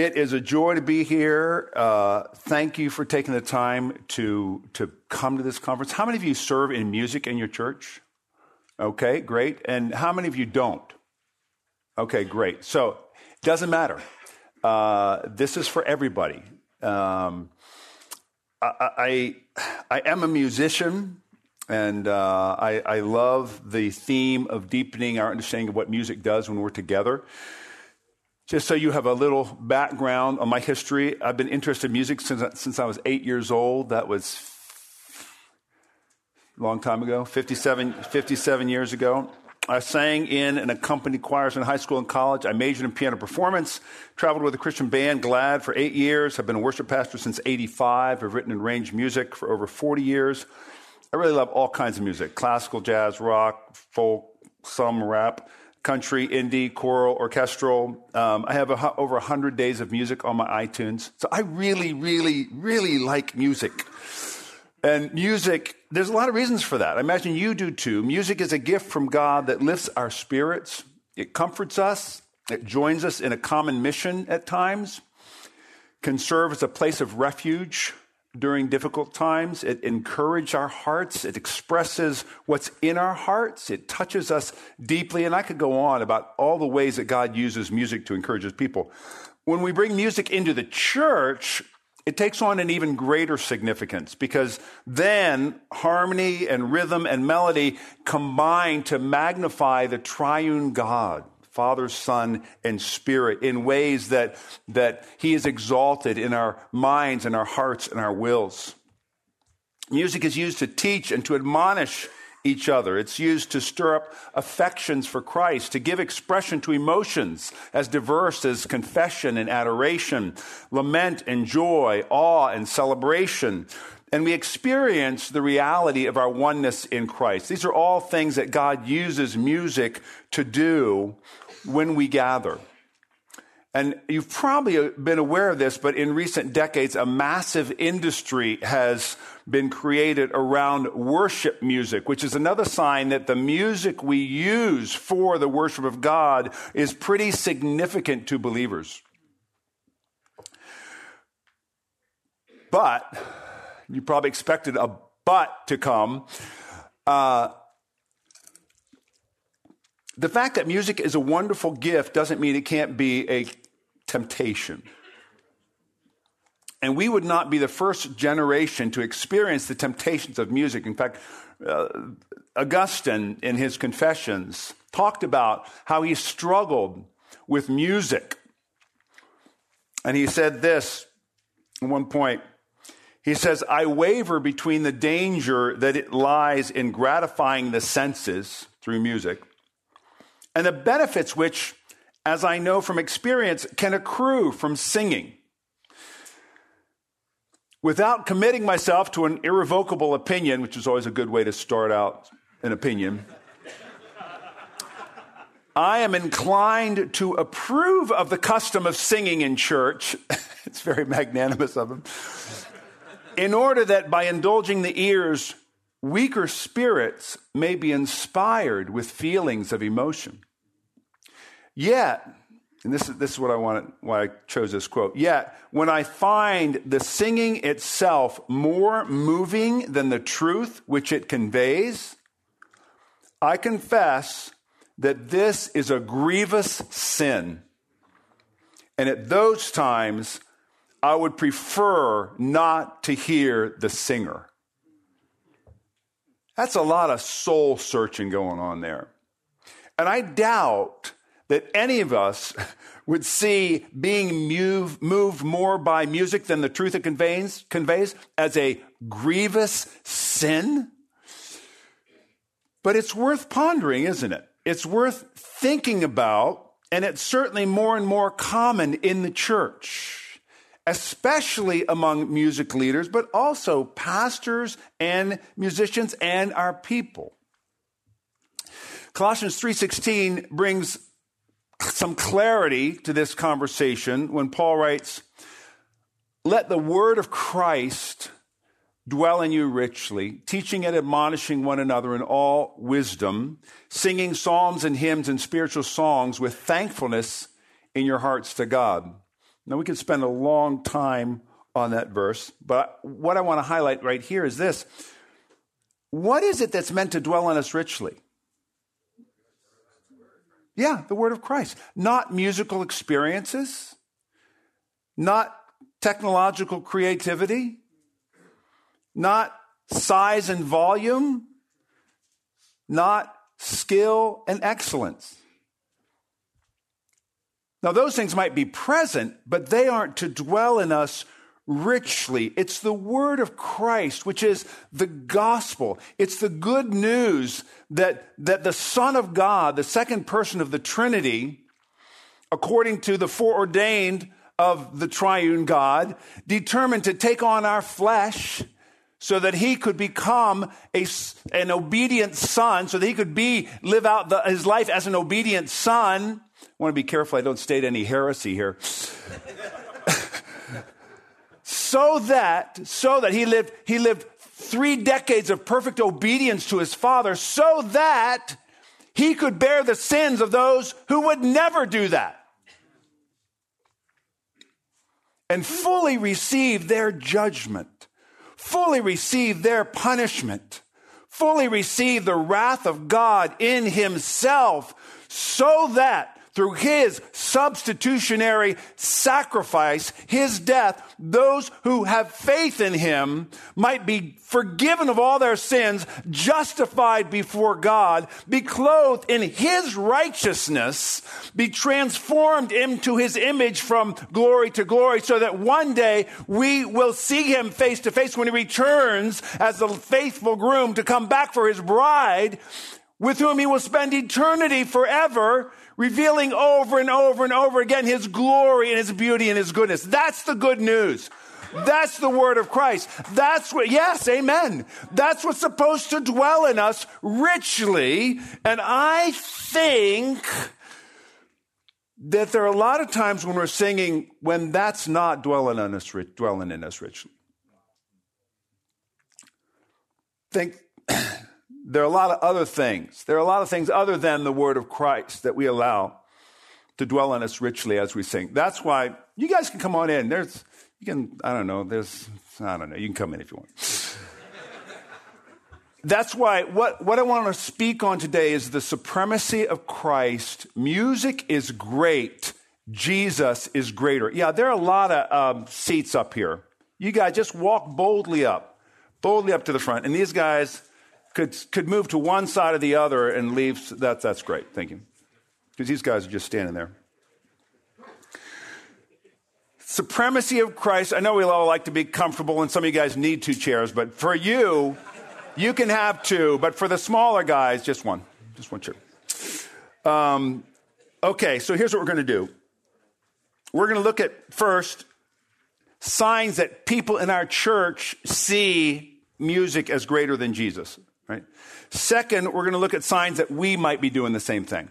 It is a joy to be here. Uh, thank you for taking the time to, to come to this conference. How many of you serve in music in your church? Okay, great. And how many of you don't? Okay, great. So it doesn't matter. Uh, this is for everybody. Um, I, I, I, am a musician, and uh, I, I love the theme of deepening our understanding of what music does when we're together. Just so you have a little background on my history, I've been interested in music since, since I was eight years old. That was a long time ago, 57, 57 years ago. I sang in and accompanied choirs in high school and college. I majored in piano performance, traveled with a Christian band, GLAD, for eight years. I've been a worship pastor since 85. I've written and arranged music for over 40 years. I really love all kinds of music classical, jazz, rock, folk, some rap country, indie, choral, orchestral. Um, I have a, over 100 days of music on my iTunes. So I really, really, really like music. And music, there's a lot of reasons for that. I imagine you do too. Music is a gift from God that lifts our spirits, it comforts us, it joins us in a common mission at times, can serve as a place of refuge during difficult times. It encourages our hearts. It expresses what's in our hearts. It touches us deeply. And I could go on about all the ways that God uses music to encourage his people. When we bring music into the church, it takes on an even greater significance because then harmony and rhythm and melody combine to magnify the triune God. Father, Son, and Spirit in ways that, that He is exalted in our minds and our hearts and our wills. Music is used to teach and to admonish each other. It's used to stir up affections for Christ, to give expression to emotions as diverse as confession and adoration, lament and joy, awe and celebration. And we experience the reality of our oneness in Christ. These are all things that God uses music to do when we gather. And you've probably been aware of this, but in recent decades, a massive industry has been created around worship music, which is another sign that the music we use for the worship of God is pretty significant to believers. But, you probably expected a but to come. Uh, the fact that music is a wonderful gift doesn't mean it can't be a temptation. And we would not be the first generation to experience the temptations of music. In fact, uh, Augustine, in his Confessions, talked about how he struggled with music. And he said this at one point. He says, I waver between the danger that it lies in gratifying the senses through music and the benefits which, as I know from experience, can accrue from singing. Without committing myself to an irrevocable opinion, which is always a good way to start out an opinion, I am inclined to approve of the custom of singing in church. it's very magnanimous of him. In order that by indulging the ears weaker spirits may be inspired with feelings of emotion. Yet, and this is, this is what I wanted, why I chose this quote. Yet, when I find the singing itself more moving than the truth which it conveys, I confess that this is a grievous sin. And at those times, I would prefer not to hear the singer. That's a lot of soul searching going on there. And I doubt that any of us would see being moved, moved more by music than the truth it conveys, conveys as a grievous sin. But it's worth pondering, isn't it? It's worth thinking about, and it's certainly more and more common in the church especially among music leaders, but also pastors and musicians and our people. Colossians 3:16 brings some clarity to this conversation when Paul writes, "Let the word of Christ dwell in you richly, teaching and admonishing one another in all wisdom, singing psalms and hymns and spiritual songs with thankfulness in your hearts to God." Now, we could spend a long time on that verse, but what I want to highlight right here is this. What is it that's meant to dwell on us richly? Yeah, the word of Christ. Not musical experiences, not technological creativity, not size and volume, not skill and excellence. Now, those things might be present, but they aren't to dwell in us richly. It's the word of Christ, which is the gospel. It's the good news that, that the Son of God, the second person of the Trinity, according to the foreordained of the triune God, determined to take on our flesh so that he could become a, an obedient son, so that he could be, live out the, his life as an obedient son. I want to be careful I don't state any heresy here. so that, so that he lived, he lived three decades of perfect obedience to his father, so that he could bear the sins of those who would never do that. And fully receive their judgment, fully receive their punishment, fully receive the wrath of God in himself, so that through his substitutionary sacrifice, his death, those who have faith in him might be forgiven of all their sins, justified before God, be clothed in his righteousness, be transformed into his image from glory to glory, so that one day we will see him face to face when he returns as the faithful groom to come back for his bride, with whom he will spend eternity forever revealing over and over and over again his glory and his beauty and his goodness. That's the good news. That's the word of Christ. That's what, yes, amen. That's what's supposed to dwell in us richly. And I think that there are a lot of times when we're singing when that's not dwelling in us, dwelling in us richly. Think there are a lot of other things. There are a lot of things other than the word of Christ that we allow to dwell on us richly as we sing. That's why you guys can come on in. There's, you can, I don't know, there's, I don't know, you can come in if you want. That's why what, what I want to speak on today is the supremacy of Christ. Music is great. Jesus is greater. Yeah, there are a lot of um, seats up here. You guys just walk boldly up, boldly up to the front. And these guys, could, could move to one side or the other and leave, that, that's great. Thank you. Because these guys are just standing there. Supremacy of Christ. I know we all like to be comfortable, and some of you guys need two chairs, but for you, you can have two. But for the smaller guys, just one. Just one chair. Um, okay, so here's what we're going to do. We're going to look at first signs that people in our church see music as greater than Jesus. Right? Second, we're going to look at signs that we might be doing the same thing.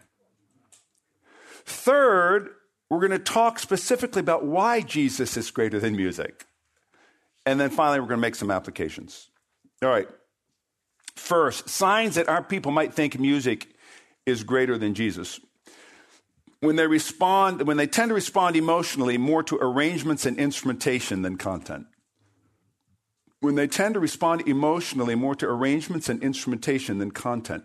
Third, we're going to talk specifically about why Jesus is greater than music. And then finally, we're going to make some applications. All right. First, signs that our people might think music is greater than Jesus. When they respond, when they tend to respond emotionally more to arrangements and instrumentation than content when they tend to respond emotionally more to arrangements and instrumentation than content.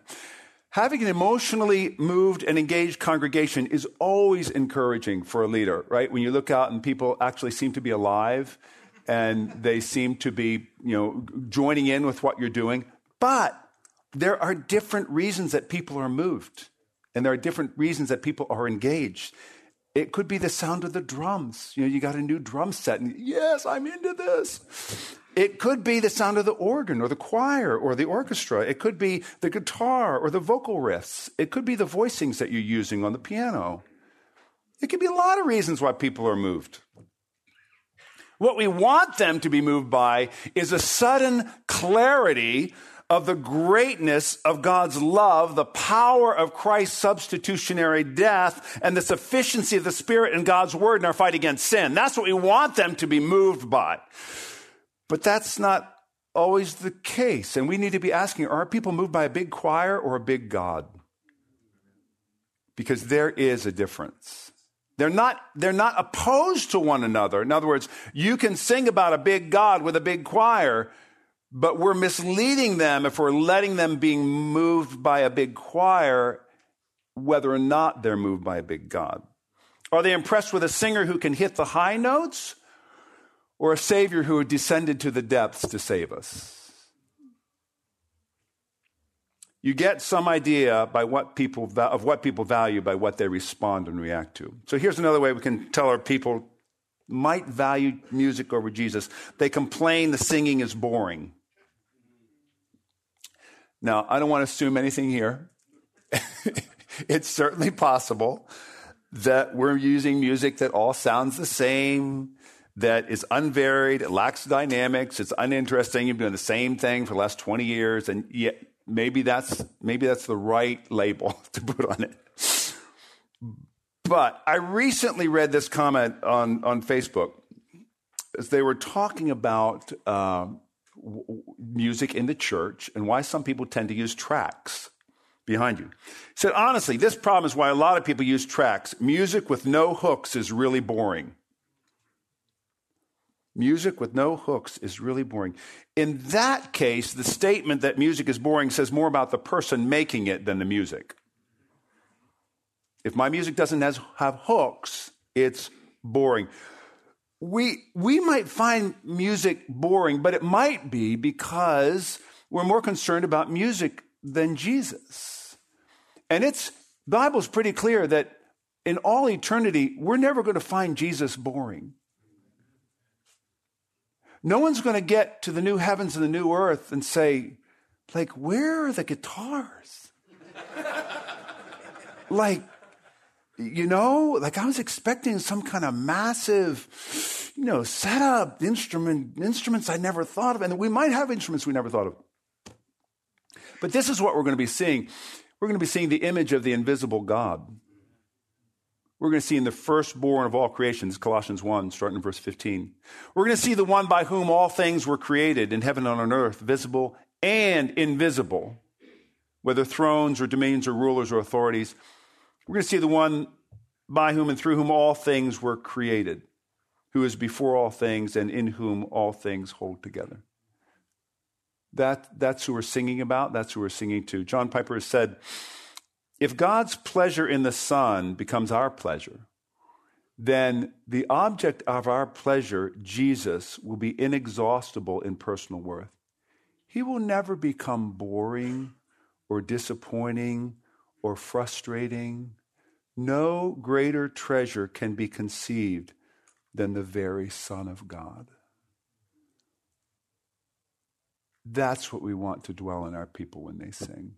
Having an emotionally moved and engaged congregation is always encouraging for a leader, right? When you look out and people actually seem to be alive and they seem to be, you know, joining in with what you're doing. But there are different reasons that people are moved and there are different reasons that people are engaged. It could be the sound of the drums. You know, you got a new drum set and yes, I'm into this. It could be the sound of the organ or the choir or the orchestra. It could be the guitar or the vocal riffs. It could be the voicings that you're using on the piano. It could be a lot of reasons why people are moved. What we want them to be moved by is a sudden clarity of the greatness of God's love, the power of Christ's substitutionary death, and the sufficiency of the Spirit and God's word in our fight against sin. That's what we want them to be moved by. But that's not always the case. And we need to be asking are people moved by a big choir or a big God? Because there is a difference. They're not, they're not opposed to one another. In other words, you can sing about a big God with a big choir, but we're misleading them if we're letting them being moved by a big choir, whether or not they're moved by a big God. Are they impressed with a singer who can hit the high notes or a Savior who had descended to the depths to save us? you get some idea by what people of what people value by what they respond and react to. So here's another way we can tell our people might value music over Jesus. They complain the singing is boring. Now, I don't want to assume anything here. it's certainly possible that we're using music that all sounds the same, that is unvaried, it lacks dynamics, it's uninteresting. You've been doing the same thing for the last 20 years, and yet maybe that's maybe that's the right label to put on it. But I recently read this comment on, on Facebook as they were talking about uh, w- music in the church and why some people tend to use tracks behind you. Said, honestly, this problem is why a lot of people use tracks. Music with no hooks is really boring. Music with no hooks is really boring. In that case, the statement that music is boring says more about the person making it than the music. If my music doesn't has, have hooks, it's boring. We, we might find music boring, but it might be because we're more concerned about music than Jesus. And it's, Bible's pretty clear that in all eternity, we're never going to find Jesus boring. No one's going to get to the new heavens and the new earth and say, like, where are the guitars? like, you know, like I was expecting some kind of massive, you know, setup, instrument, instruments I never thought of. And we might have instruments we never thought of. But this is what we're going to be seeing. We're going to be seeing the image of the invisible God we're going to see in the firstborn of all creations, Colossians 1, starting in verse 15. We're going to see the one by whom all things were created in heaven and on earth, visible and invisible, whether thrones or dominions or rulers or authorities. We're going to see the one by whom and through whom all things were created, who is before all things and in whom all things hold together. That, that's who we're singing about. That's who we're singing to. John Piper has said, if God's pleasure in the Son becomes our pleasure, then the object of our pleasure, Jesus, will be inexhaustible in personal worth. He will never become boring or disappointing or frustrating. No greater treasure can be conceived than the very Son of God. That's what we want to dwell in our people when they sing.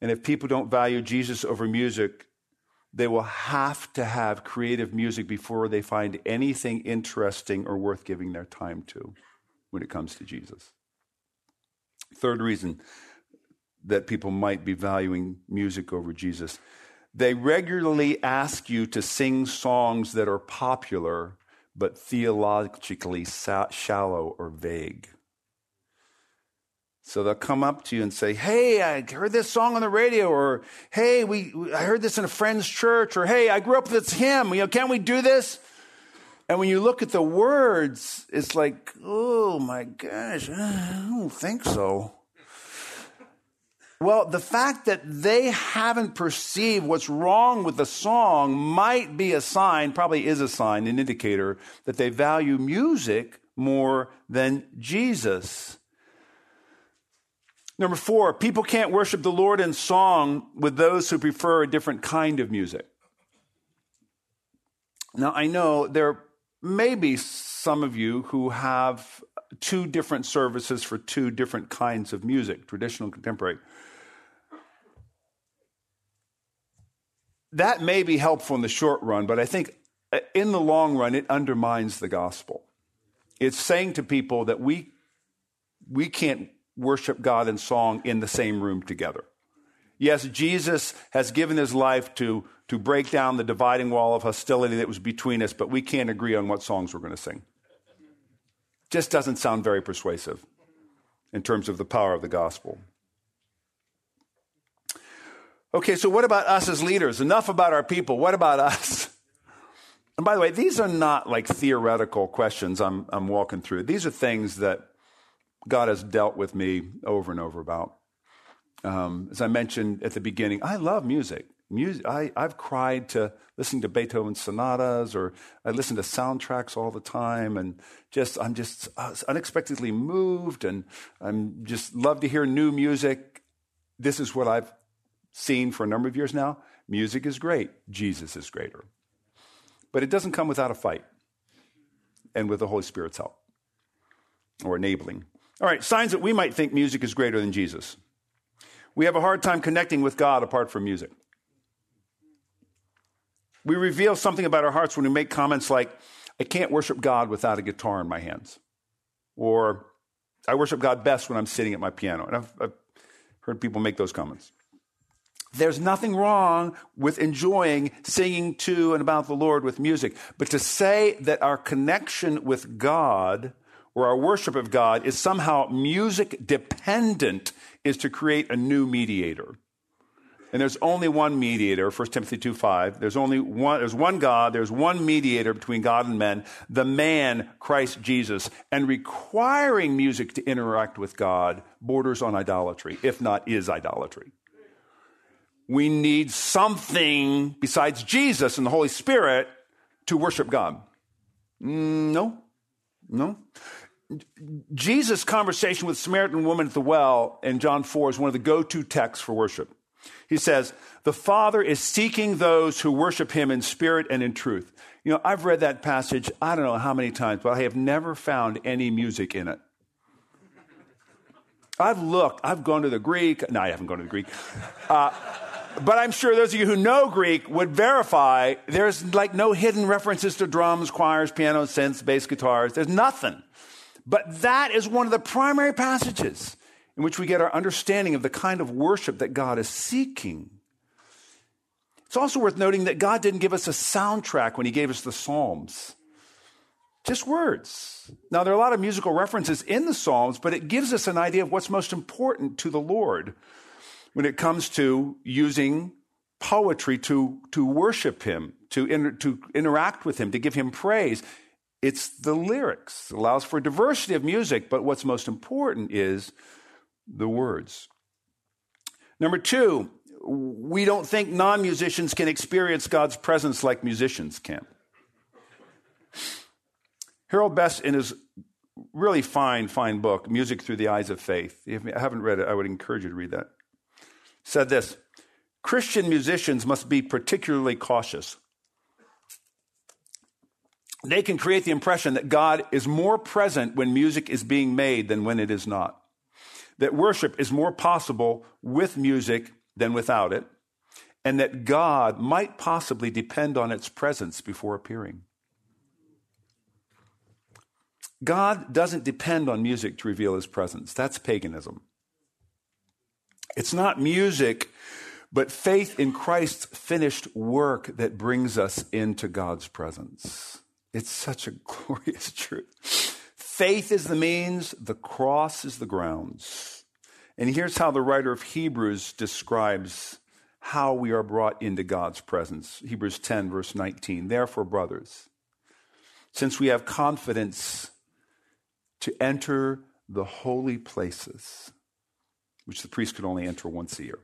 And if people don't value Jesus over music, they will have to have creative music before they find anything interesting or worth giving their time to when it comes to Jesus. Third reason that people might be valuing music over Jesus they regularly ask you to sing songs that are popular but theologically shallow or vague. So they'll come up to you and say, Hey, I heard this song on the radio, or Hey, we, I heard this in a friend's church, or Hey, I grew up with this hymn. You know, can't we do this? And when you look at the words, it's like, Oh my gosh, I don't think so. Well, the fact that they haven't perceived what's wrong with the song might be a sign, probably is a sign, an indicator that they value music more than Jesus. Number four, people can't worship the Lord in song with those who prefer a different kind of music. Now, I know there may be some of you who have two different services for two different kinds of music, traditional contemporary. That may be helpful in the short run, but I think uh, in the long run, it undermines the gospel. It's saying to people that we, we can't worship God in song in the same room together. Yes, Jesus has given his life to, to break down the dividing wall of hostility that was between us, but we can't agree on what songs we're going to sing. Just doesn't sound very persuasive in terms of the power of the gospel. Okay, so what about us as leaders? Enough about our people. What about us? And by the way, these are not like theoretical questions I'm, I'm walking through. These are things that God has dealt with me over and over about. Um, as I mentioned at the beginning, I love music. Music, I, I've cried to listening to Beethoven sonatas, or I listen to soundtracks all the time, and just I'm just uh, unexpectedly moved, and I'm just love to hear new music. This is what I've seen for a number of years now. Music is great. Jesus is greater. But it doesn't come without a fight and with the Holy Spirit's help or enabling. All right, signs that we might think music is greater than Jesus. We have a hard time connecting with God apart from music. We reveal something about our hearts when we make comments like, I can't worship God without a guitar in my hands. Or, I worship God best when I'm sitting at my piano. And I've, I've heard people make those comments. There's nothing wrong with enjoying singing to and about the Lord with music. But to say that our connection with God or our worship of God is somehow music dependent is to create a new mediator. And there's only one mediator, 1 Timothy 2 5. There's only one, there's one God, there's one mediator between God and men, the man, Christ Jesus. And requiring music to interact with God borders on idolatry, if not is idolatry we need something besides Jesus and the Holy Spirit to worship God. Mm, no, no. Jesus' conversation with Samaritan woman at the well in John 4 is one of the go to texts for worship. He says, The Father is seeking those who worship him in spirit and in truth. You know, I've read that passage, I don't know how many times, but I have never found any music in it. I've looked, I've gone to the Greek. No, I haven't gone to the Greek. Uh, but I'm sure those of you who know Greek would verify there's like no hidden references to drums, choirs, pianos, synths, bass guitars. There's nothing. But that is one of the primary passages in which we get our understanding of the kind of worship that God is seeking. It's also worth noting that God didn't give us a soundtrack when He gave us the Psalms, just words. Now, there are a lot of musical references in the Psalms, but it gives us an idea of what's most important to the Lord when it comes to using poetry to, to worship him, to, inter, to interact with him, to give him praise. It's the lyrics. It allows for diversity of music, but what's most important is the words. Number two, we don't think non musicians can experience God's presence like musicians can. Harold Best, in his really fine, fine book, Music Through the Eyes of Faith, if you haven't read it, I would encourage you to read that said this Christian musicians must be particularly cautious. They can create the impression that God is more present when music is being made than when it is not. That worship is more possible with music than without it, and that God might possibly depend on its presence before appearing. God doesn't depend on music to reveal his presence. That's paganism. It's not music, but faith in Christ's finished work that brings us into God's presence. It's such a glorious truth. Faith is the means, the cross is the grounds. And here's how the writer of Hebrews describes how we are brought into God's presence. Hebrews 10, verse 19. Therefore, brothers, since we have confidence to enter the holy places, which the priest could only enter once a year.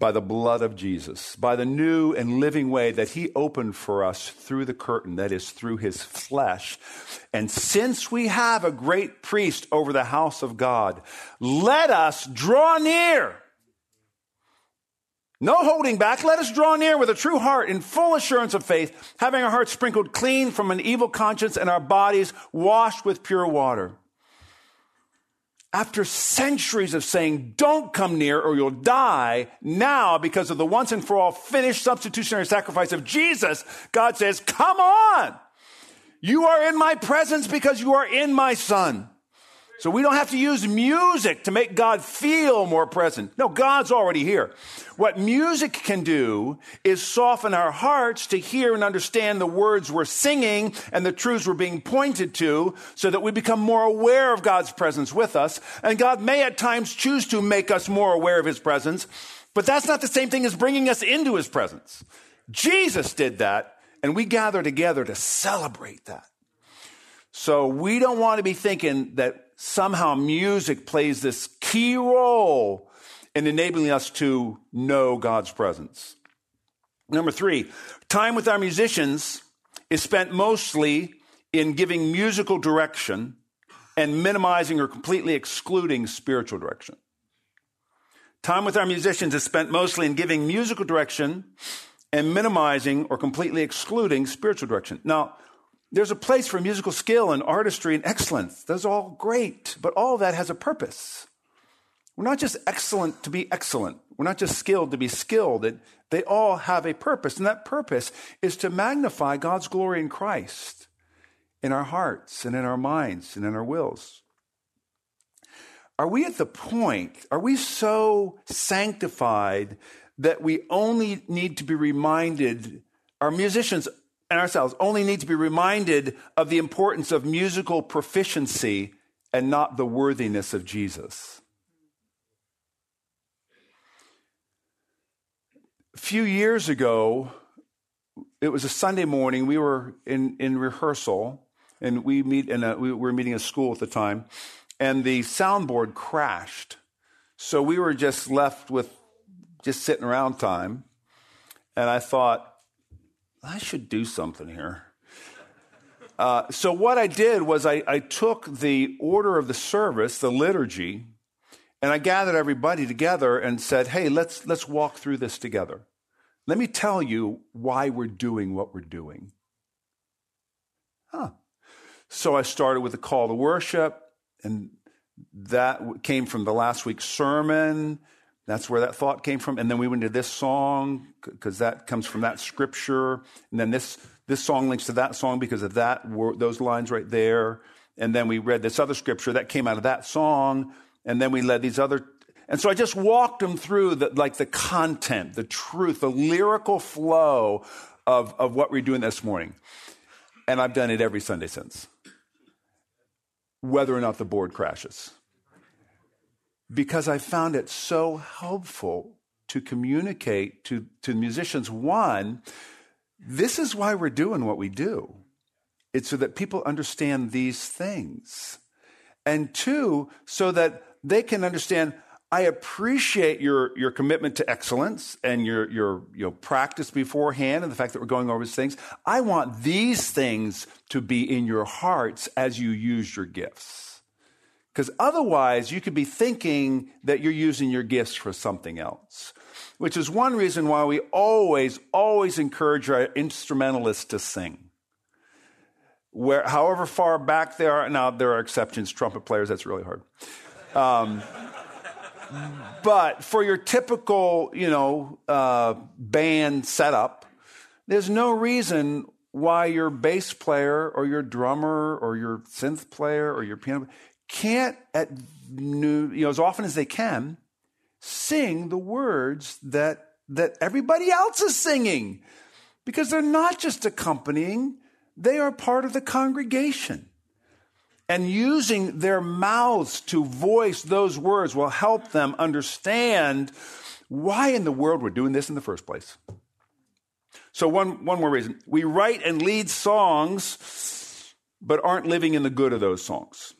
By the blood of Jesus, by the new and living way that he opened for us through the curtain, that is, through his flesh. And since we have a great priest over the house of God, let us draw near. No holding back. Let us draw near with a true heart in full assurance of faith, having our hearts sprinkled clean from an evil conscience and our bodies washed with pure water after centuries of saying, don't come near or you'll die, now, because of the once and for all finished substitutionary sacrifice of Jesus, God says, come on. You are in my presence because you are in my son. So we don't have to use music to make God feel more present. No, God's already here. What music can do is soften our hearts to hear and understand the words we're singing and the truths we're being pointed to so that we become more aware of God's presence with us. And God may at times choose to make us more aware of his presence But that's not the same thing as bringing us into his presence. Jesus did that, and we gather together to celebrate that. So we don't want to be thinking that somehow music plays this key role in enabling us to know God's presence. Number three, time with our musicians is spent mostly in giving musical direction and minimizing or completely excluding spiritual direction. Time with our musicians is spent mostly in giving musical direction and minimizing or completely excluding spiritual direction. Now, there's a place for musical skill and artistry and excellence. That's all great, but all that has a purpose. We're not just excellent to be excellent. We're not just skilled to be skilled. They all have a purpose, and that purpose is to magnify God's glory in Christ in our hearts and in our minds and in our wills. Are we at the point, are we so sanctified that we only need to be reminded, our musicians and ourselves only need to be reminded of the importance of musical proficiency and not the worthiness of Jesus? A few years ago, it was a Sunday morning. We were in, in rehearsal, and we meet in a, we were meeting a school at the time, and the soundboard crashed. So we were just left with just sitting around time. And I thought, I should do something here. Uh, so what I did was I, I took the order of the service, the liturgy, and I gathered everybody together and said, hey, let's, let's walk through this together. Let me tell you why we're doing what we're doing. Huh. So I started with a call to worship, and that came from the last week's sermon. That's where that thought came from. And then we went to this song because that comes from that scripture. And then this, this song links to that song because of that, those lines right there. And then we read this other scripture that came out of that song. And then we led these other. And so I just walked them through the, like the content, the truth, the lyrical flow of, of what we're doing this morning. And I've done it every Sunday since whether or not the board crashes. Because I found it so helpful to communicate to, to musicians. One, this is why we're doing what we do. It's so that people understand these things. And two, so that they can understand I appreciate your, your commitment to excellence and your, your you know, practice beforehand and the fact that we're going over these things. I want these things to be in your hearts as you use your gifts. Because otherwise, you could be thinking that you're using your gifts for something else, which is one reason why we always, always encourage our instrumentalists to sing. Where, however far back they are, now there are exceptions, trumpet players, that's really hard. Um, but for your typical, you know, uh, band setup, there's no reason why your bass player or your drummer or your synth player or your piano can't, at new, you know, as often as they can, sing the words that that everybody else is singing, because they're not just accompanying; they are part of the congregation and using their mouths to voice those words will help them understand why in the world we're doing this in the first place. So, one, one more reason. We write and lead songs, but aren't living in the good of those songs.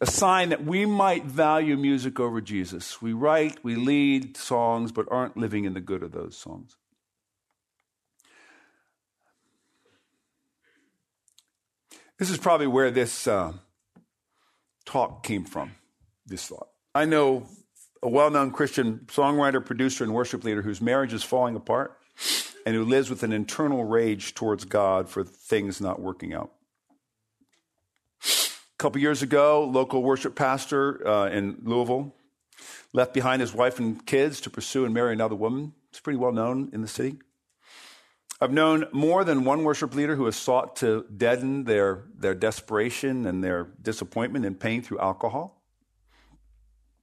A sign that we might value music over Jesus. We write, we lead songs, but aren't living in the good of those songs. This is probably where this uh, talk came from, this thought. I know a well known Christian songwriter, producer, and worship leader whose marriage is falling apart and who lives with an internal rage towards God for things not working out. A couple years ago, local worship pastor uh, in Louisville left behind his wife and kids to pursue and marry another woman. It's pretty well known in the city. I've known more than one worship leader who has sought to deaden their, their desperation and their disappointment and pain through alcohol.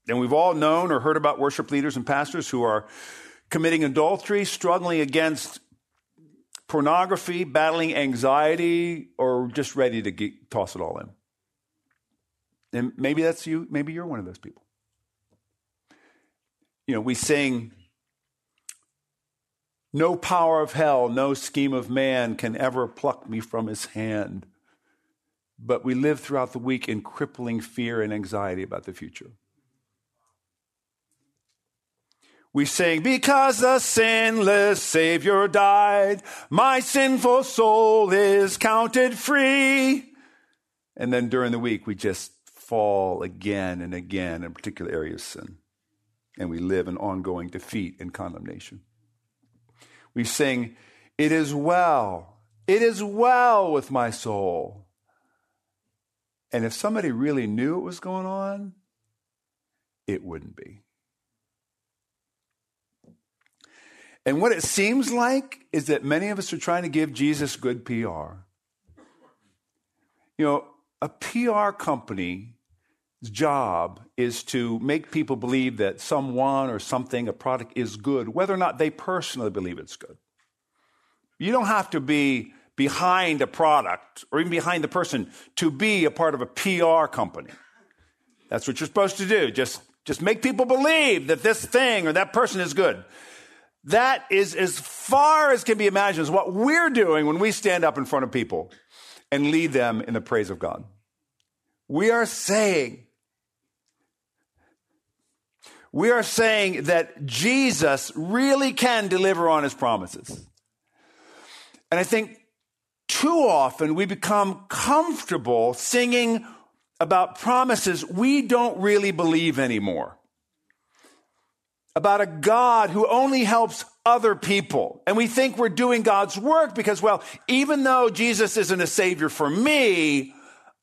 And we've all known or heard about worship leaders and pastors who are committing adultery, struggling against pornography, battling anxiety, or just ready to get, toss it all in. And maybe that's you, maybe you're one of those people. You know, we sing No power of hell, no scheme of man can ever pluck me from his hand. But we live throughout the week in crippling fear and anxiety about the future. We sing, Because the sinless Savior died, my sinful soul is counted free. And then during the week, we just fall again and again in particular area of sin. And we live in ongoing defeat and condemnation. We sing, It is well, it is well with my soul. And if somebody really knew what was going on, it wouldn't be. And what it seems like is that many of us are trying to give Jesus good PR. You know, a PR company's job is to make people believe that someone or something, a product is good, whether or not they personally believe it's good. You don't have to be behind a product or even behind the person to be a part of a PR company. That's what you're supposed to do. Just, just make people believe that this thing or that person is good. That is as far as can be imagined is what we're doing when we stand up in front of people and lead them in the praise of God. We are saying, we are saying that Jesus really can deliver on his promises. And I think too often we become comfortable singing about promises we don't really believe anymore. About a God who only helps other people. And we think we're doing God's work because, well, even though Jesus isn't a savior for me,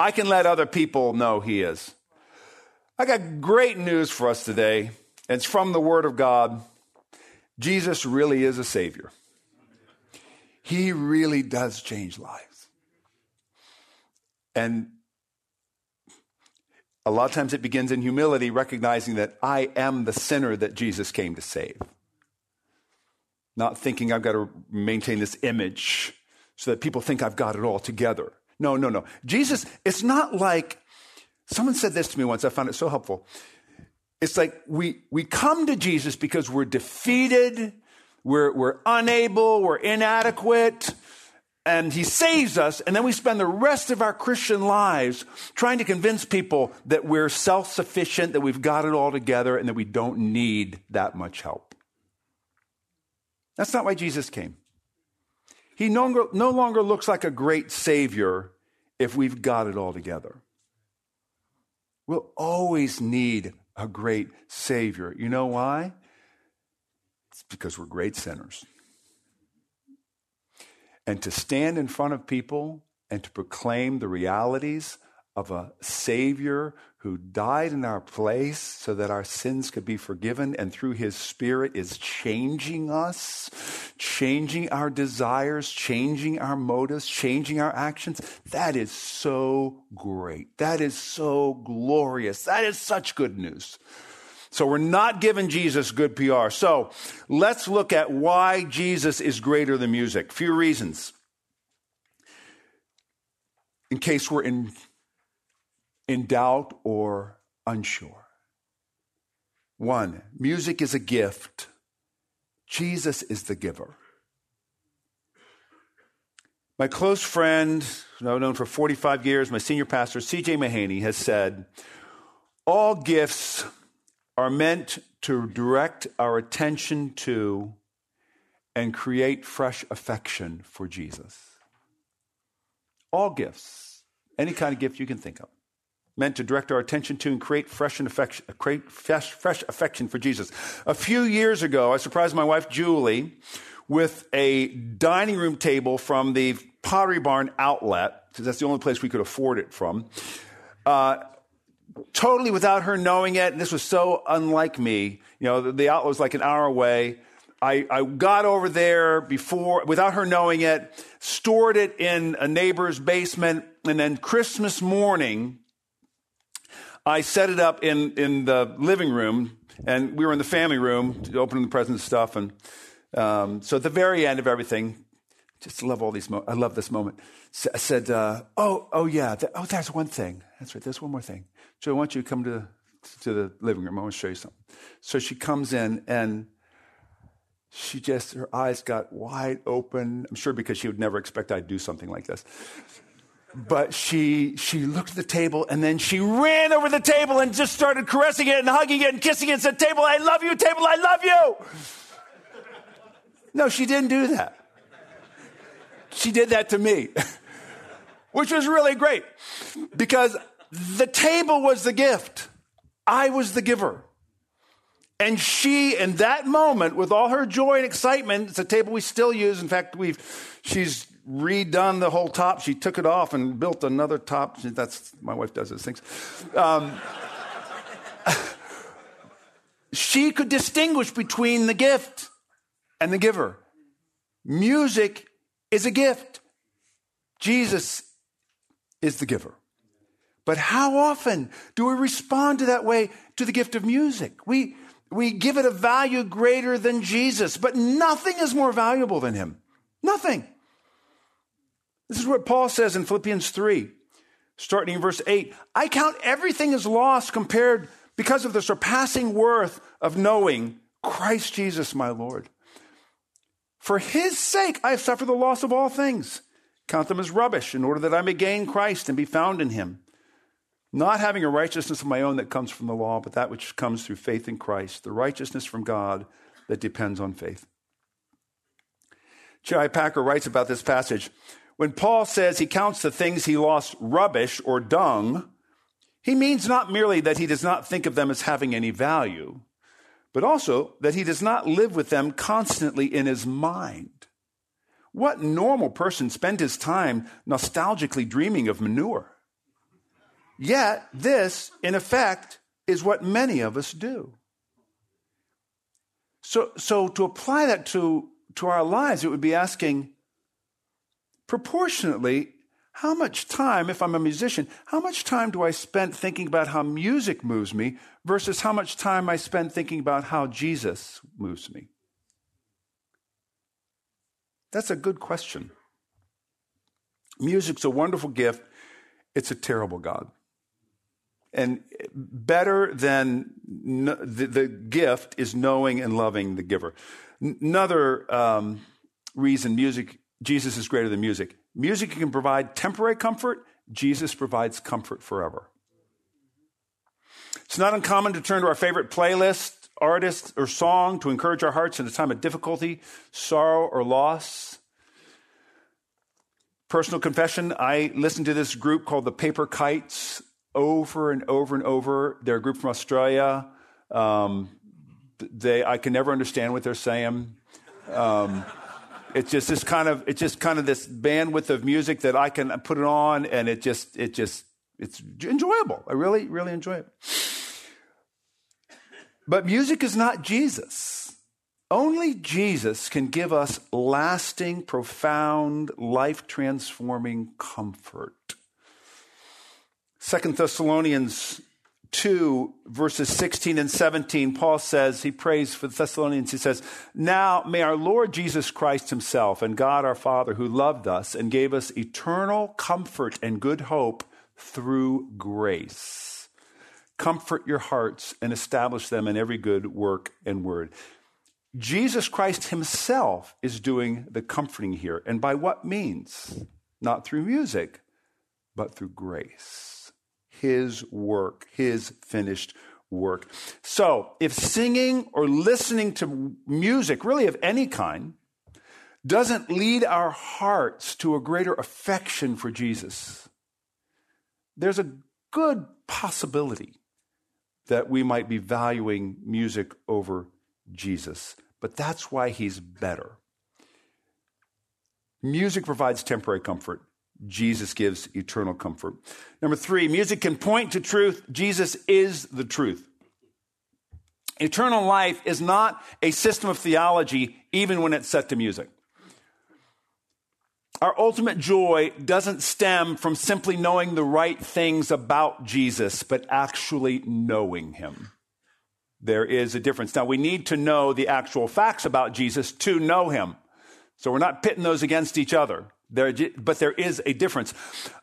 I can let other people know he is. I got great news for us today. It's from the Word of God. Jesus really is a savior. He really does change lives. And a lot of times it begins in humility, recognizing that I am the sinner that Jesus came to save. Not thinking I've got to maintain this image so that people think I've got it all together. No, no, no. Jesus, it's not like someone said this to me once. I found it so helpful. It's like we, we come to Jesus because we're defeated, we're, we're unable, we're inadequate, and he saves us, and then we spend the rest of our Christian lives trying to convince people that we're self sufficient, that we've got it all together, and that we don't need that much help. That's not why Jesus came. He no longer, no longer looks like a great Savior if we've got it all together. We'll always need a great Savior. You know why? It's because we're great sinners. And to stand in front of people and to proclaim the realities of a Savior who died in our place so that our sins could be forgiven and through His Spirit is changing us, changing our desires, changing our motives, changing our actions. That is so great. That is so glorious. That is such good news. So we're not giving Jesus good PR. So let's look at why Jesus is greater than music. Few reasons. In case we're in, in doubt or unsure. One, music is a gift. Jesus is the giver. My close friend, who I've known for 45 years, my senior pastor, C.J. Mahaney, has said, All gifts are meant to direct our attention to and create fresh affection for Jesus. All gifts, any kind of gift you can think of, meant to direct our attention to and create fresh and affection, create fresh, fresh affection for Jesus. A few years ago, I surprised my wife Julie with a dining room table from the Pottery Barn outlet, because that's the only place we could afford it from. Uh, totally without her knowing it. And this was so unlike me. You know, the, the outlet was like an hour away. I, I got over there before, without her knowing it, stored it in a neighbor's basement, and then Christmas morning, I set it up in, in the living room, and we were in the family room opening the presents stuff. And um, so at the very end of everything, just love all these. Mo- I love this moment. I said, uh, "Oh, oh yeah. Th- oh, there's one thing. That's right. There's one more thing. So I want you to come to, to the living room. I want to show you something. So she comes in and she just, her eyes got wide open. I'm sure because she would never expect I'd do something like this. But she, she looked at the table and then she ran over the table and just started caressing it and hugging it and kissing it and said, Table, I love you, table, I love you. No, she didn't do that. She did that to me, which was really great because the table was the gift. I was the giver. And she, in that moment, with all her joy and excitement, it's a table we still use. In fact, we've, she's redone the whole top. She took it off and built another top. That's, my wife does those things. Um, she could distinguish between the gift and the giver. Music is a gift. Jesus is the giver. But how often do we respond to that way to the gift of music? We, we give it a value greater than Jesus, but nothing is more valuable than him. Nothing. This is what Paul says in Philippians 3, starting in verse 8. I count everything as lost compared because of the surpassing worth of knowing Christ Jesus my Lord. For his sake, I have suffered the loss of all things. Count them as rubbish in order that I may gain Christ and be found in him not having a righteousness of my own that comes from the law, but that which comes through faith in Christ, the righteousness from God that depends on faith. J.I. Packer writes about this passage. When Paul says he counts the things he lost rubbish or dung, he means not merely that he does not think of them as having any value, but also that he does not live with them constantly in his mind. What normal person spends his time nostalgically dreaming of manure? Yet, this, in effect, is what many of us do. So, so to apply that to, to our lives, it would be asking proportionately, how much time, if I'm a musician, how much time do I spend thinking about how music moves me versus how much time I spend thinking about how Jesus moves me? That's a good question. Music's a wonderful gift, it's a terrible God. And better than the, gift is knowing and loving the giver. Another um, reason music, Jesus is greater than music. Music can provide temporary comfort, Jesus provides comfort forever. It's not uncommon to turn to our favorite playlist, artist, or song to encourage our hearts in a time of difficulty, sorrow, or loss. Personal confession I listened to this group called the Paper Kites over and over and over. They're a group from Australia. Um, they, I can never understand what they're saying. Um, it's just this kind of, it's just kind of this bandwidth of music that I can put it on, and it just, it just, it's enjoyable. I really, really enjoy it. But music is not Jesus. Only Jesus can give us lasting, profound, life transforming comfort. Second Thessalonians 2, verses 16 and 17, Paul says, he prays for the Thessalonians. He says, Now may our Lord Jesus Christ himself and God our Father, who loved us and gave us eternal comfort and good hope through grace, comfort your hearts and establish them in every good work and word. Jesus Christ himself is doing the comforting here. And by what means? Not through music, but through grace his work, his finished work. So, if singing or listening to music, really of any kind, doesn't lead our hearts to a greater affection for Jesus, there's a good possibility that we might be valuing music over Jesus. But that's why he's better. Music provides temporary comfort. Jesus gives eternal comfort. Number three, music can point to truth. Jesus is the truth. Eternal life is not a system of theology, even when it's set to music. Our ultimate joy doesn't stem from simply knowing the right things about Jesus, but actually knowing him. There is a difference. Now, we need to know the actual facts about Jesus to know him. So we're not pitting those against each other. There, but there is a difference.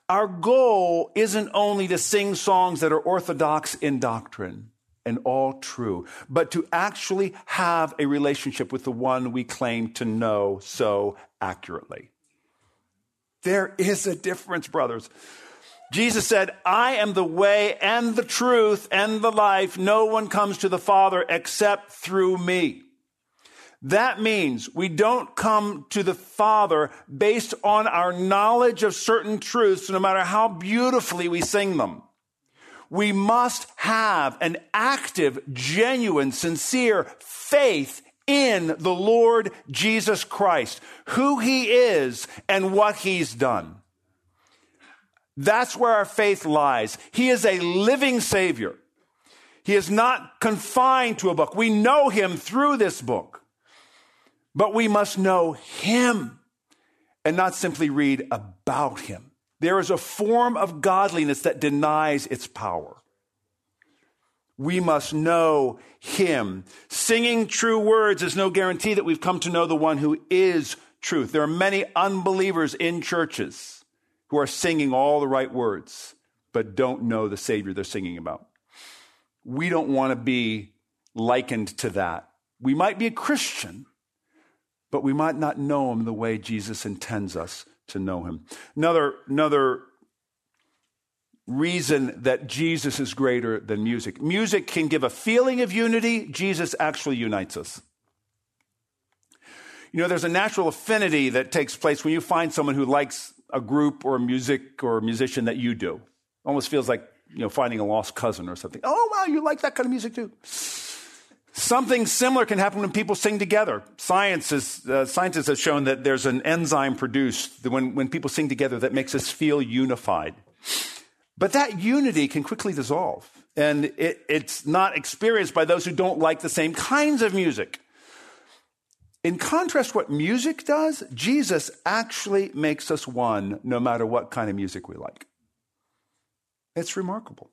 Our goal isn't only to sing songs that are orthodox in doctrine and all true, but to actually have a relationship with the one we claim to know so accurately. There is a difference, brothers. Jesus said, I am the way and the truth and the life. No one comes to the Father except through me. That means we don't come to the Father based on our knowledge of certain truths, no matter how beautifully we sing them. We must have an active, genuine, sincere faith in the Lord Jesus Christ, who he is and what he's done. That's where our faith lies. He is a living Savior. He is not confined to a book. We know him through this book, but we must know him and not simply read about him. There is a form of godliness that denies its power. We must know him. Singing true words is no guarantee that we've come to know the one who is truth. There are many unbelievers in churches who are singing all the right words, but don't know the Savior they're singing about. We don't want to be likened to that. We might be a Christian, but we might not know him the way Jesus intends us to know him. Another, another reason that Jesus is greater than music. Music can give a feeling of unity, Jesus actually unites us. You know, there's a natural affinity that takes place when you find someone who likes a group or music or a musician that you do. Almost feels like, you know, finding a lost cousin or something. Oh, wow, you like that kind of music too. Something similar can happen when people sing together. Science is, uh, scientists have shown that there's an enzyme produced when, when people sing together that makes us feel unified. But that unity can quickly dissolve. And it, it's not experienced by those who don't like the same kinds of music. In contrast, what music does, Jesus actually makes us one no matter what kind of music we like. It's remarkable.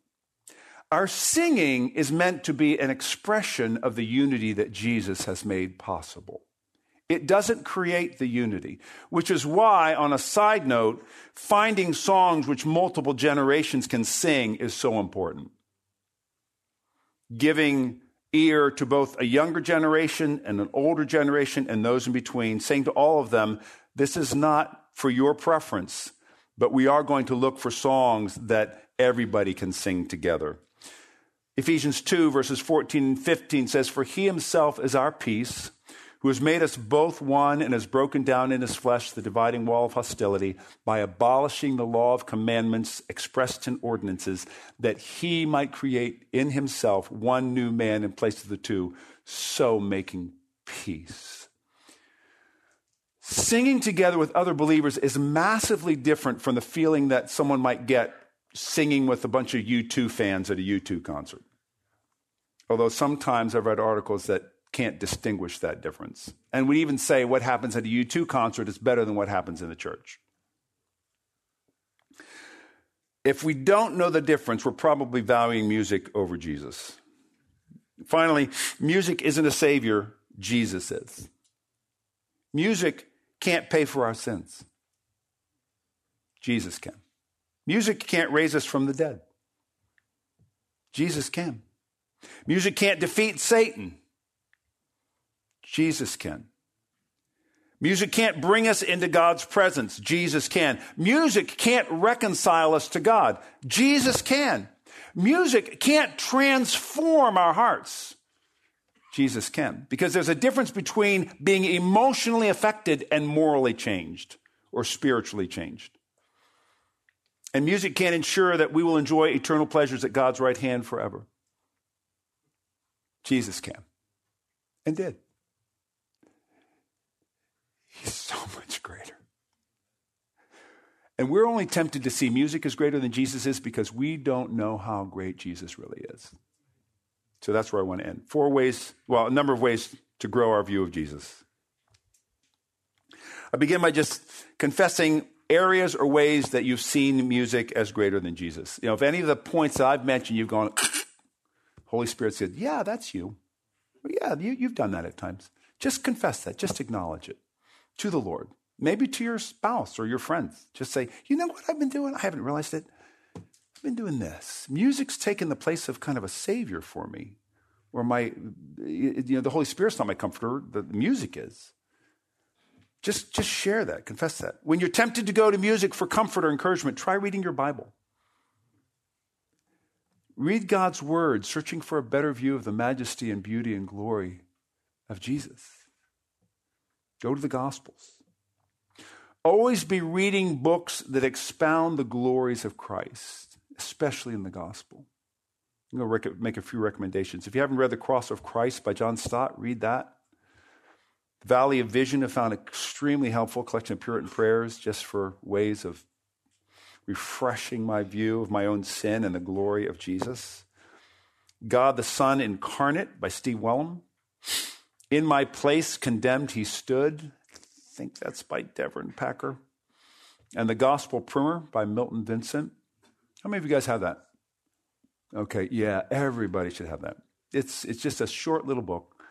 Our singing is meant to be an expression of the unity that Jesus has made possible. It doesn't create the unity, which is why, on a side note, finding songs which multiple generations can sing is so important. Giving ear to both a younger generation and an older generation and those in between, saying to all of them, This is not for your preference, but we are going to look for songs that everybody can sing together. Ephesians 2, verses 14 and 15 says, For he himself is our peace who has made us both one and has broken down in his flesh the dividing wall of hostility by abolishing the law of commandments expressed in ordinances, that he might create in himself one new man in place of the two, so making peace. Singing together with other believers is massively different from the feeling that someone might get singing with a bunch of U2 fans at a U2 concert. Although sometimes I've read articles that can't distinguish that difference. And we even say what happens at a U2 concert is better than what happens in the church. If we don't know the difference, we're probably valuing music over Jesus. Finally, music isn't a savior, Jesus is. Music can't pay for our sins. Jesus can. Music can't raise us from the dead. Jesus can. Music can't defeat Satan. Jesus can. Music can't bring us into God's presence. Jesus can. Music can't reconcile us to God. Jesus can. Music can't transform our hearts. Jesus can. Because there's a difference between being emotionally affected and morally changed or spiritually changed. And music can't ensure that we will enjoy eternal pleasures at God's right hand forever. Jesus can and did. He's so much greater. And we're only tempted to see music as greater than Jesus is because we don't know how great Jesus really is. So that's where I want to end. Four ways, well, a number of ways to grow our view of Jesus. I begin by just confessing areas or ways that you've seen music as greater than Jesus. You know, if any of the points that I've mentioned, you've gone, Holy Spirit said, Yeah, that's you. Yeah, you, you've done that at times. Just confess that, just acknowledge it to the Lord, maybe to your spouse or your friends. Just say, you know what I've been doing? I haven't realized it. I've been doing this. Music's taken the place of kind of a savior for me. or my, you know, the Holy Spirit's not my comforter, the music is. Just, just share that, confess that. When you're tempted to go to music for comfort or encouragement, try reading your Bible. Read God's word, searching for a better view of the majesty and beauty and glory of Jesus. Go to the Gospels. Always be reading books that expound the glories of Christ, especially in the Gospel. I'm going to make a few recommendations. If you haven't read The Cross of Christ by John Stott, read that. The Valley of Vision I found extremely helpful, collection of Puritan prayers just for ways of refreshing my view of my own sin and the glory of Jesus. God the Son Incarnate by Steve Wellum. In My Place Condemned He Stood. I think that's by Dever and Packer. And The Gospel Primer by Milton Vincent. How many of you guys have that? Okay, yeah, everybody should have that. It's, it's just a short little book,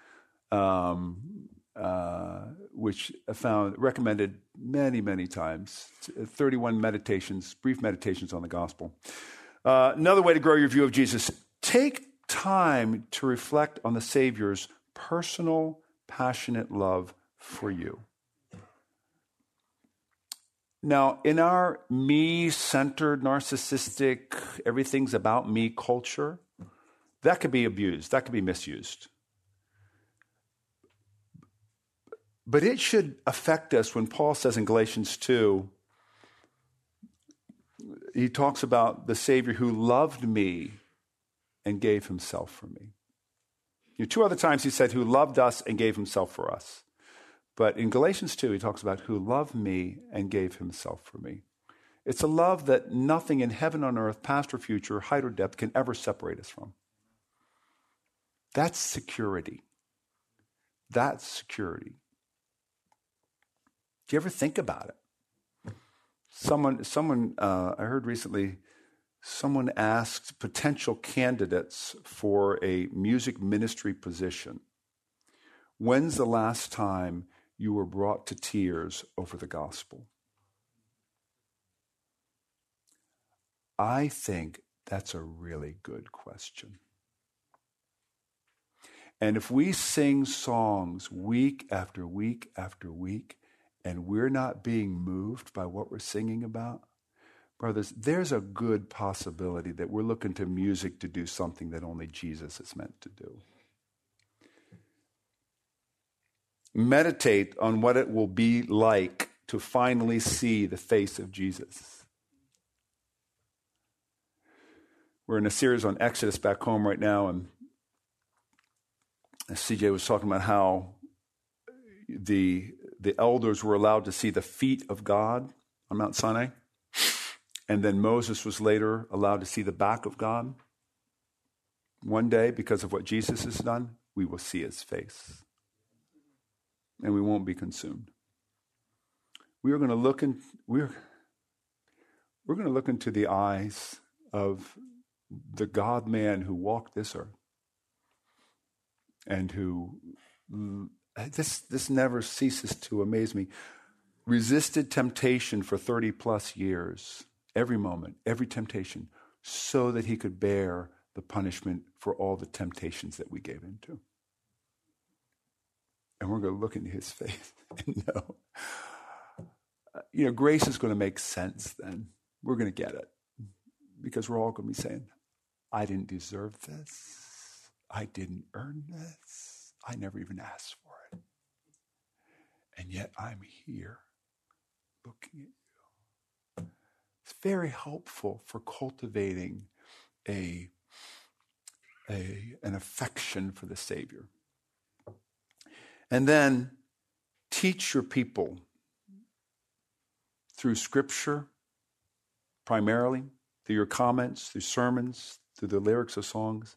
um, uh, which I found recommended many, many times. 31 meditations, brief meditations on the gospel. Uh, another way to grow your view of Jesus take time to reflect on the Savior's personal, passionate love for you. Now, in our me centered, narcissistic, everything's about me culture, that could be abused, that could be misused. But it should affect us when Paul says in Galatians 2, he talks about the Savior who loved me and gave himself for me. You know, two other times he said, who loved us and gave himself for us. But in Galatians 2, he talks about who loved me and gave himself for me. It's a love that nothing in heaven on earth, past or future, height or depth, can ever separate us from. That's security. That's security. Do you ever think about it? Someone, someone uh, I heard recently, someone asked potential candidates for a music ministry position, when's the last time you were brought to tears over the gospel? I think that's a really good question. And if we sing songs week after week after week, and we're not being moved by what we're singing about, brothers, there's a good possibility that we're looking to music to do something that only Jesus is meant to do. meditate on what it will be like to finally see the face of Jesus. We're in a series on Exodus back home right now, and CJ was talking about how the, the elders were allowed to see the feet of God on Mount Sinai, and then Moses was later allowed to see the back of God. One day, because of what Jesus has done, we will see his face and we won't be consumed. We are going to look in, we're, we're going to look into the eyes of the God man who walked this earth and who this this never ceases to amaze me resisted temptation for 30 plus years every moment every temptation so that he could bear the punishment for all the temptations that we gave into and we're going to look into his face and know. Uh, you know, grace is going to make sense then. We're going to get it because we're all going to be saying, I didn't deserve this. I didn't earn this. I never even asked for. And yet I'm here looking at you. It's very helpful for cultivating a, a, an affection for the Savior. And then teach your people through scripture, primarily, through your comments, through sermons, through the lyrics of songs,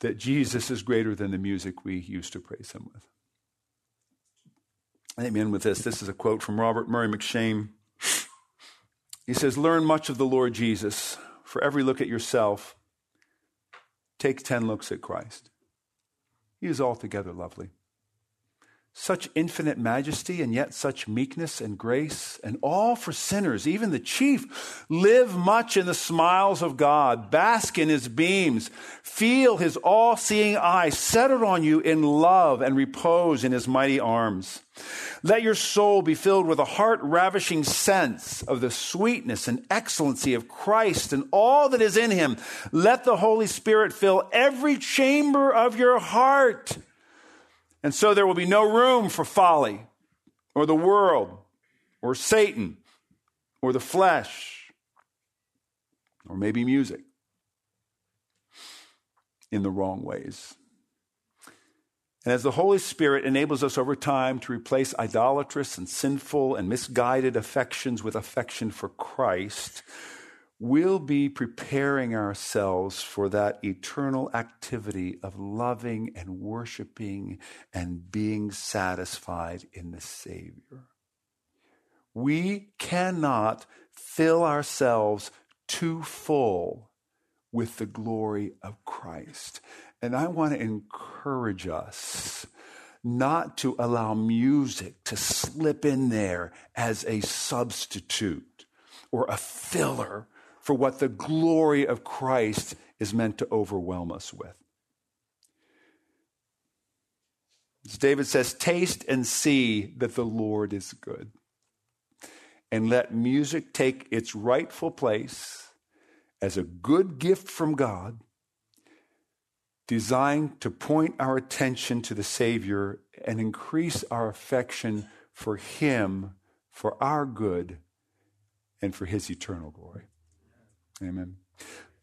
that Jesus is greater than the music we used to praise him with. Let me end with this. This is a quote from Robert Murray M'Cheyne. He says, Learn much of the Lord Jesus. For every look at yourself, take 10 looks at Christ. He is altogether lovely. Such infinite majesty and yet such meekness and grace, and all for sinners, even the chief. Live much in the smiles of God, bask in his beams, feel his all seeing eye settled on you in love and repose in his mighty arms. Let your soul be filled with a heart ravishing sense of the sweetness and excellency of Christ and all that is in him. Let the Holy Spirit fill every chamber of your heart and so there will be no room for folly or the world or Satan or the flesh or maybe music in the wrong ways. And as the Holy Spirit enables us over time to replace idolatrous and sinful and misguided affections with affection for Christ, we'll be preparing ourselves for that eternal activity of loving and worshiping and being satisfied in the Savior. We cannot fill ourselves too full with the glory of Christ. And I want to encourage us not to allow music to slip in there as a substitute or a filler for what the glory of Christ is meant to overwhelm us with. As David says, taste and see that the Lord is good. And let music take its rightful place as a good gift from God, designed to point our attention to the Savior and increase our affection for Him, for our good, and for His eternal glory. Amen.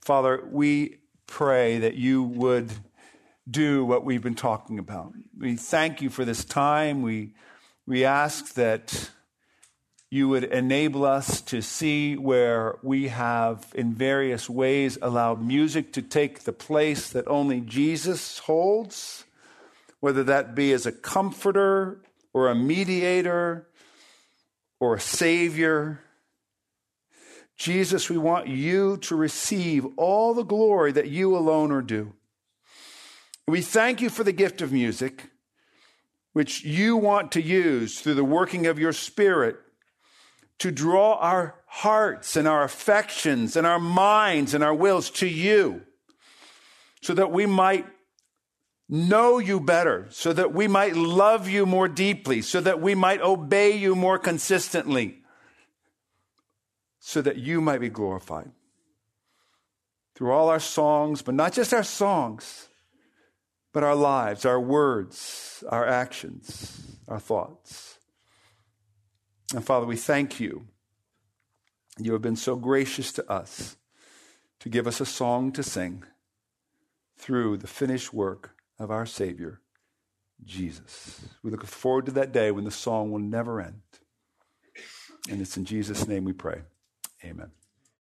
Father, we pray that you would do what we've been talking about. We thank you for this time. We, we ask that you would enable us to see where we have, in various ways, allowed music to take the place that only Jesus holds, whether that be as a comforter or a mediator or a savior Jesus, we want you to receive all the glory that you alone are due. We thank you for the gift of music, which you want to use through the working of your Spirit to draw our hearts and our affections and our minds and our wills to you so that we might know you better, so that we might love you more deeply, so that we might obey you more consistently so that you might be glorified. Through all our songs, but not just our songs, but our lives, our words, our actions, our thoughts. And Father, we thank you. You have been so gracious to us to give us a song to sing through the finished work of our Savior, Jesus. We look forward to that day when the song will never end. And it's in Jesus' name we pray. Amen.